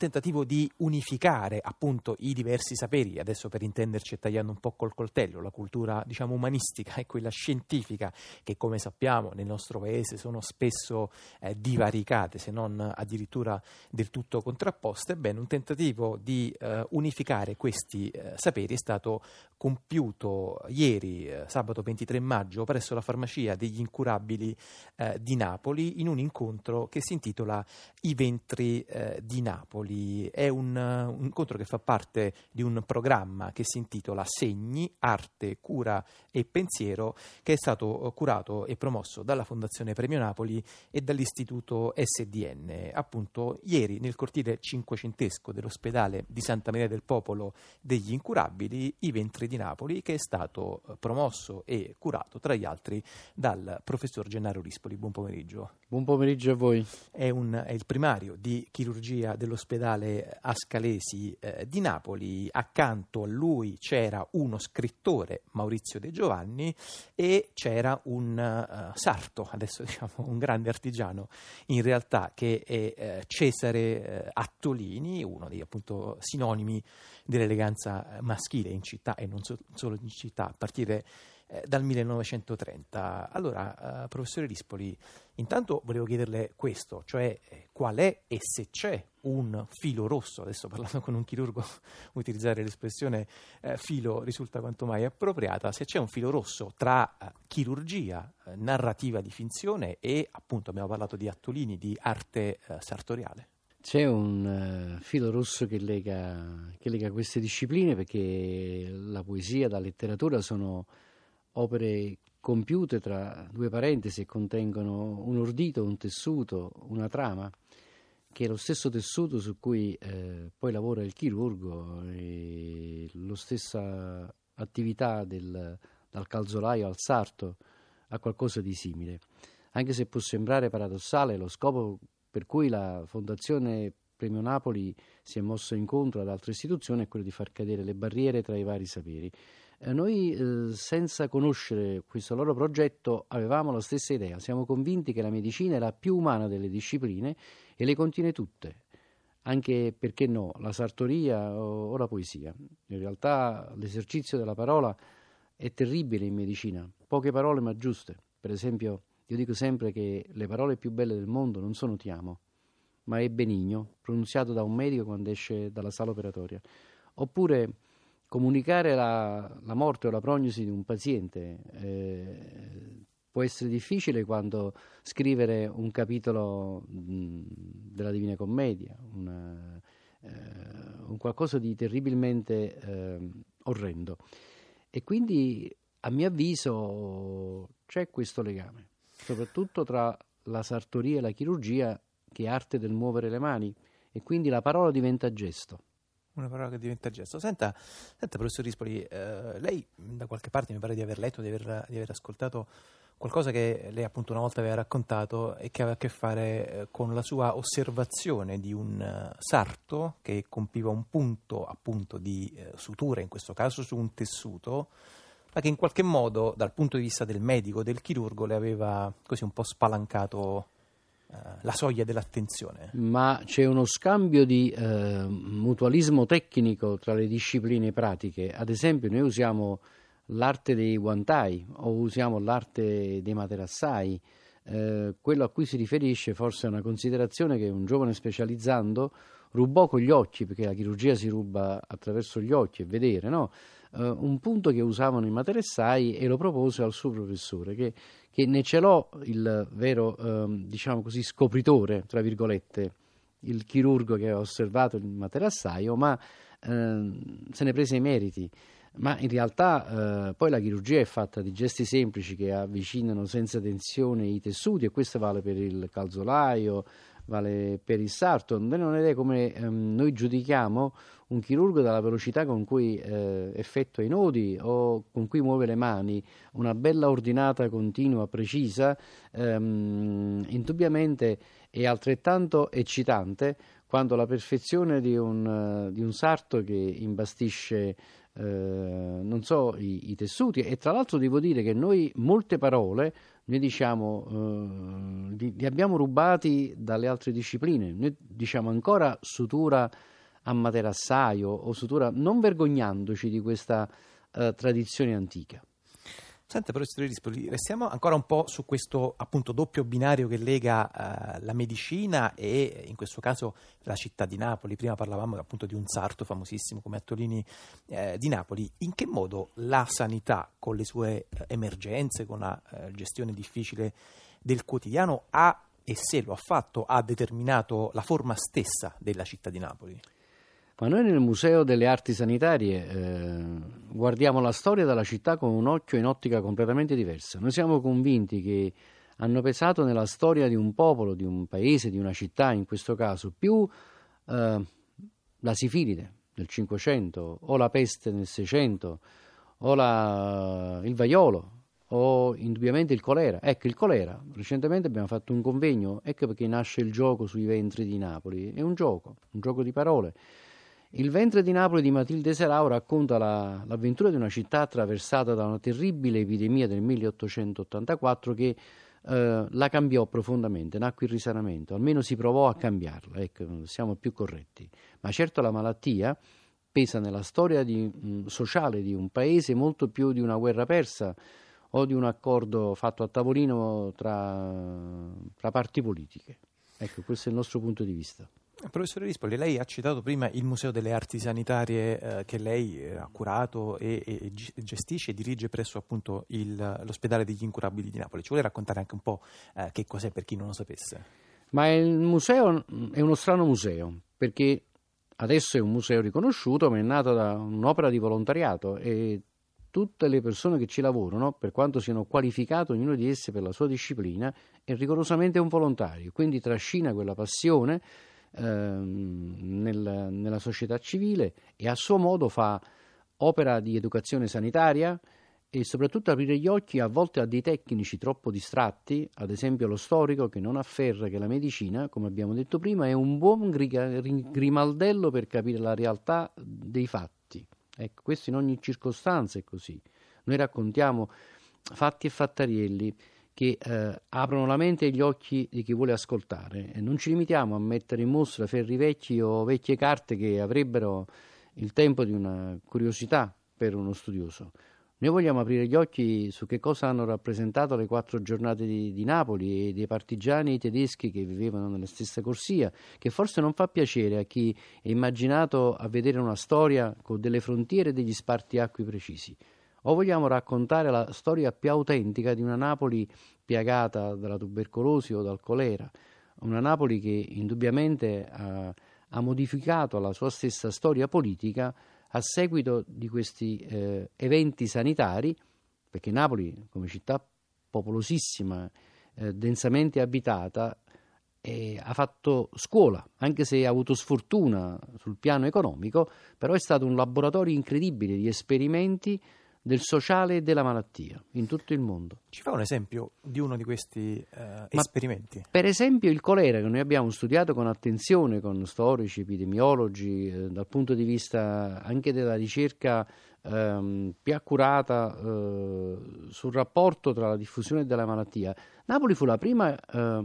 tentativo di unificare appunto i diversi saperi, adesso per intenderci tagliando un po' col coltello, la cultura diciamo umanistica e quella scientifica che come sappiamo nel nostro paese sono spesso eh, divaricate se non addirittura del tutto contrapposte, ebbene un tentativo di eh, unificare questi eh, saperi è stato compiuto ieri, eh, sabato 23 maggio, presso la farmacia degli incurabili eh, di Napoli in un incontro che si intitola I ventri eh, di Napoli. È un, un, incontro che fa parte di un programma che si intitola Segni, Arte, Cura e Pensiero, che è stato eh, curato e promosso dalla Fondazione Premio Napoli e dall'Istituto SDN. Appunto, ieri nel cortile cinquecentesco dell'ospedale di Santa Maria del Popolo degli Incurabili, I ventri di Napoli, che è stato eh, promosso e curato, tra gli altri, dal professor Gennaro Rispoli. Buon pomeriggio. Buon pomeriggio a voi. È, un, è il primario di chirurgia dell'ospedale Ascalesi eh, di Napoli. Accanto a lui c'era uno scrittore, Maurizio De Giovanni, e c'era un uh, sarto, adesso diciamo un grande artigiano, in realtà che è eh, Cesare eh, Attolini, uno dei appunto sinonimi dell'eleganza maschile in città e non so, solo in città, a partire eh, dal 1930. Allora, eh, professore Rispoli, intanto volevo chiederle questo, cioè eh, qual è e se c'è un filo rosso, adesso parlando con un chirurgo, utilizzare l'espressione eh, filo risulta quanto mai appropriata, se c'è un filo rosso tra eh, chirurgia, narrativa di finzione e appunto abbiamo parlato di Attolini, di arte sartoriale. C'è un uh, filo rosso che lega, che lega, queste discipline perché la poesia la letteratura sono opere compiute tra due parentesi e contengono un ordito, un tessuto, una trama, che è lo stesso tessuto su cui eh, poi lavora il chirurgo, e la stessa attività del, dal calzolaio al sarto ha qualcosa di simile. Anche se può sembrare paradossale, lo scopo per cui la Fondazione Premio Napoli si è mossa incontro ad altre istituzioni è quello di far cadere le barriere tra i vari saperi. Noi, eh, senza conoscere questo loro progetto, avevamo la stessa idea. Siamo convinti che la medicina è la più umana delle discipline e le contiene tutte, anche perché no, la sartoria o, o la poesia. In realtà l'esercizio della parola è terribile in medicina, poche parole ma giuste. Per esempio, io dico sempre che le parole più belle del mondo non sono ti amo, ma è benigno, pronunziato da un medico quando esce dalla sala operatoria. Oppure comunicare la, la, morte o la prognosi di un paziente eh, può essere difficile quando scrivere un capitolo mh, della Divina Commedia, una, eh, un qualcosa di terribilmente eh, orrendo. E quindi, a mio avviso, c'è questo legame, soprattutto tra la sartoria e la chirurgia, che è arte del muovere le mani, e quindi la parola diventa gesto una parola che diventa gesto. Senta, senta professor Rispoli, eh, lei da qualche parte mi pare di aver letto, di aver, di aver, ascoltato qualcosa che lei appunto una volta aveva raccontato e che aveva a che fare eh, con la sua osservazione di un uh, sarto che compiva un punto appunto di uh, sutura, in questo caso su un tessuto, ma che in qualche modo dal punto di vista del medico, del chirurgo, le aveva così un po' spalancato eh, la soglia dell'attenzione. Ma c'è uno scambio di eh, mutualismo tecnico tra le discipline pratiche. Ad esempio, noi usiamo l'arte dei guantai o usiamo l'arte dei materassai. Eh, quello a cui si riferisce forse è una considerazione che un giovane specializzando rubò con gli occhi, perché la chirurgia si ruba attraverso gli occhi e vedere, no? Uh, un punto che usavano i materessai e lo propose al suo professore, che, che ne celò il vero, uh, diciamo così, scopritore, tra virgolette, il chirurgo che aveva osservato il materassaio, ma uh, se ne prese i meriti. Ma in realtà eh, poi la chirurgia è fatta di gesti semplici che avvicinano senza tensione i tessuti e questo vale per il calzolaio, vale per il sarto. Noi non è come ehm, noi giudichiamo un chirurgo dalla velocità con cui eh, effettua i nodi o con cui muove le mani, una bella ordinata continua, precisa, ehm, indubbiamente è altrettanto eccitante quando la perfezione di un, di un sarto che imbastisce eh, non so, i, i, tessuti e tra l'altro devo dire che noi molte parole noi diciamo eh, li, li, abbiamo rubati dalle altre discipline, noi diciamo ancora sutura a materassaio o sutura, non vergognandoci di questa eh, tradizione antica. Senta, professore Rispoli, restiamo ancora un po' su questo appunto doppio binario che lega uh, la medicina e in questo caso la città di Napoli. Prima parlavamo appunto di un sarto famosissimo come Attolini eh, di Napoli. In che modo la sanità, con le sue eh, emergenze, con la eh, gestione difficile del quotidiano, ha e se lo ha fatto, ha determinato la forma stessa della città di Napoli? Ma noi nel Museo delle Arti Sanitarie eh, guardiamo la storia della città con un occhio in ottica completamente diversa. Noi siamo convinti che hanno pesato nella storia di un popolo, di un paese, di una città in questo caso, più eh, la sifilide nel Cinquecento, o la peste nel Seicento, o la, il vaiolo, o indubbiamente il colera. Ecco, il colera, recentemente abbiamo fatto un convegno, ecco perché nasce il gioco sui ventri di Napoli, è un gioco, un gioco di parole. Il ventre di Napoli di Matilde Serao racconta la, l'avventura di una città attraversata da una terribile epidemia del 1884 che eh, la cambiò profondamente, nacque il risanamento, almeno si provò a cambiarla, ecco, siamo più corretti. Ma certo la malattia pesa nella storia di, mh, sociale di un paese molto più di una guerra persa o di un accordo fatto a tavolino tra, tra parti politiche. Ecco, questo è il nostro punto di vista. Professore Rispoli, lei ha citato prima il Museo delle Arti Sanitarie eh, che lei eh, ha curato e, e, gestisce e dirige presso appunto il, l'ospedale degli incurabili di Napoli. Ci vuole raccontare anche un po' eh, che cos'è per chi non lo sapesse? Ma il museo è uno strano museo perché adesso è un museo riconosciuto ma è nato da un'opera di volontariato e tutte le persone che ci lavorano, per quanto siano qualificate ognuno di esse per la sua disciplina, è rigorosamente un volontario, quindi trascina quella passione nel, nella società civile e a suo modo fa opera di educazione sanitaria e soprattutto aprire gli occhi a volte a dei tecnici troppo distratti, ad esempio lo storico che non afferra che la medicina, come abbiamo detto prima, è un buon grimaldello per capire la realtà dei fatti. Ecco, questo in ogni circostanza è così. Noi raccontiamo fatti e fattarielli che eh, aprono la mente e gli occhi di chi vuole ascoltare. E non ci limitiamo a mettere in mostra ferri vecchi o vecchie carte che avrebbero il tempo di una curiosità per uno studioso. Noi vogliamo aprire gli occhi su che cosa hanno rappresentato le quattro giornate di, di Napoli e dei partigiani tedeschi che vivevano nella stessa corsia, che forse non fa piacere a chi è immaginato a vedere una storia con delle frontiere e degli spartiacqui precisi o vogliamo raccontare la storia più autentica di una Napoli piagata dalla tubercolosi o dal colera, una Napoli che indubbiamente ha, ha modificato la sua stessa storia politica a seguito di questi eh, eventi sanitari, perché Napoli, come città popolosissima, eh, densamente abitata, eh, ha fatto scuola, anche se ha avuto sfortuna sul piano economico, però è stato un laboratorio incredibile di esperimenti del sociale e della malattia in tutto il mondo. Ci fa un esempio di uno di questi eh, esperimenti? Per esempio il colera che noi abbiamo studiato con attenzione con storici, epidemiologi, eh, dal punto di vista anche della ricerca ehm, più accurata eh, sul rapporto tra la diffusione della malattia. Napoli fu la prima eh,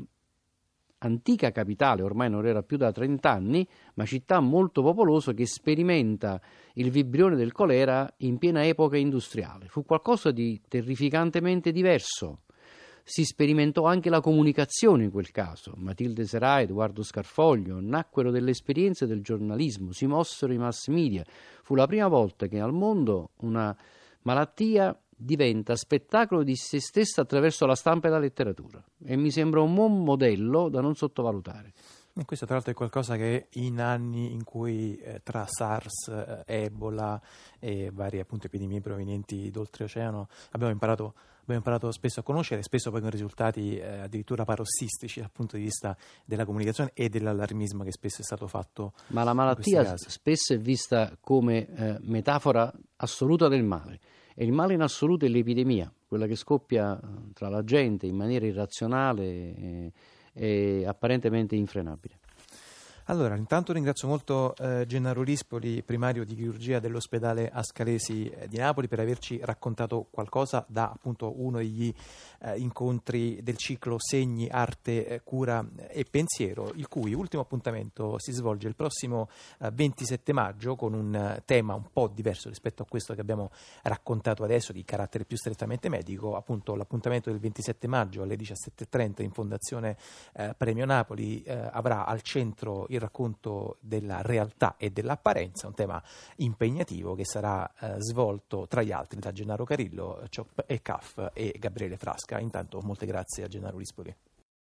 antica capitale, ormai non era più da 30 anni, ma città molto popolosa che sperimenta il vibrione del colera in piena epoca industriale. Fu qualcosa di terrificantemente diverso. Si sperimentò anche la comunicazione in quel caso. Matilde Serà, Edoardo Scarfoglio, nacquero delle esperienze del giornalismo, si mossero i mass media. Fu la prima volta che al mondo una malattia diventa spettacolo di se stessa attraverso la stampa e la letteratura e mi sembra un buon modello da non sottovalutare. E questo tra l'altro è qualcosa che in anni in cui eh, tra SARS, eh, Ebola e varie appunto, epidemie provenienti d'oltreoceano abbiamo imparato, abbiamo imparato, spesso a conoscere, spesso poi con risultati eh, addirittura parossistici dal punto di vista della comunicazione e dell'allarmismo che spesso è stato fatto. Ma la malattia spesso è vista come eh, metafora assoluta del male e il male in assoluto è l'epidemia, quella che scoppia eh, tra la gente in maniera irrazionale e, e apparentemente infrenabile. Allora, intanto ringrazio molto eh, Gennaro Rispoli, primario di chirurgia dell'ospedale Ascalesi eh, di Napoli, per averci raccontato qualcosa da appunto uno degli eh, incontri del ciclo Segni, Arte, eh, Cura e Pensiero, il cui ultimo appuntamento si svolge il prossimo 27 eh, maggio con un eh, tema un po' diverso rispetto a questo che abbiamo raccontato adesso, di carattere più strettamente medico, appunto l'appuntamento del 27 maggio alle 17.30 in Fondazione Premio Napoli avrà al centro il racconto della realtà e dell'apparenza, un tema impegnativo che sarà eh, svolto tra gli altri da Gennaro Carillo, Ciop e Caff e Gabriele Frasca. Intanto molte grazie a Gennaro Rispoli.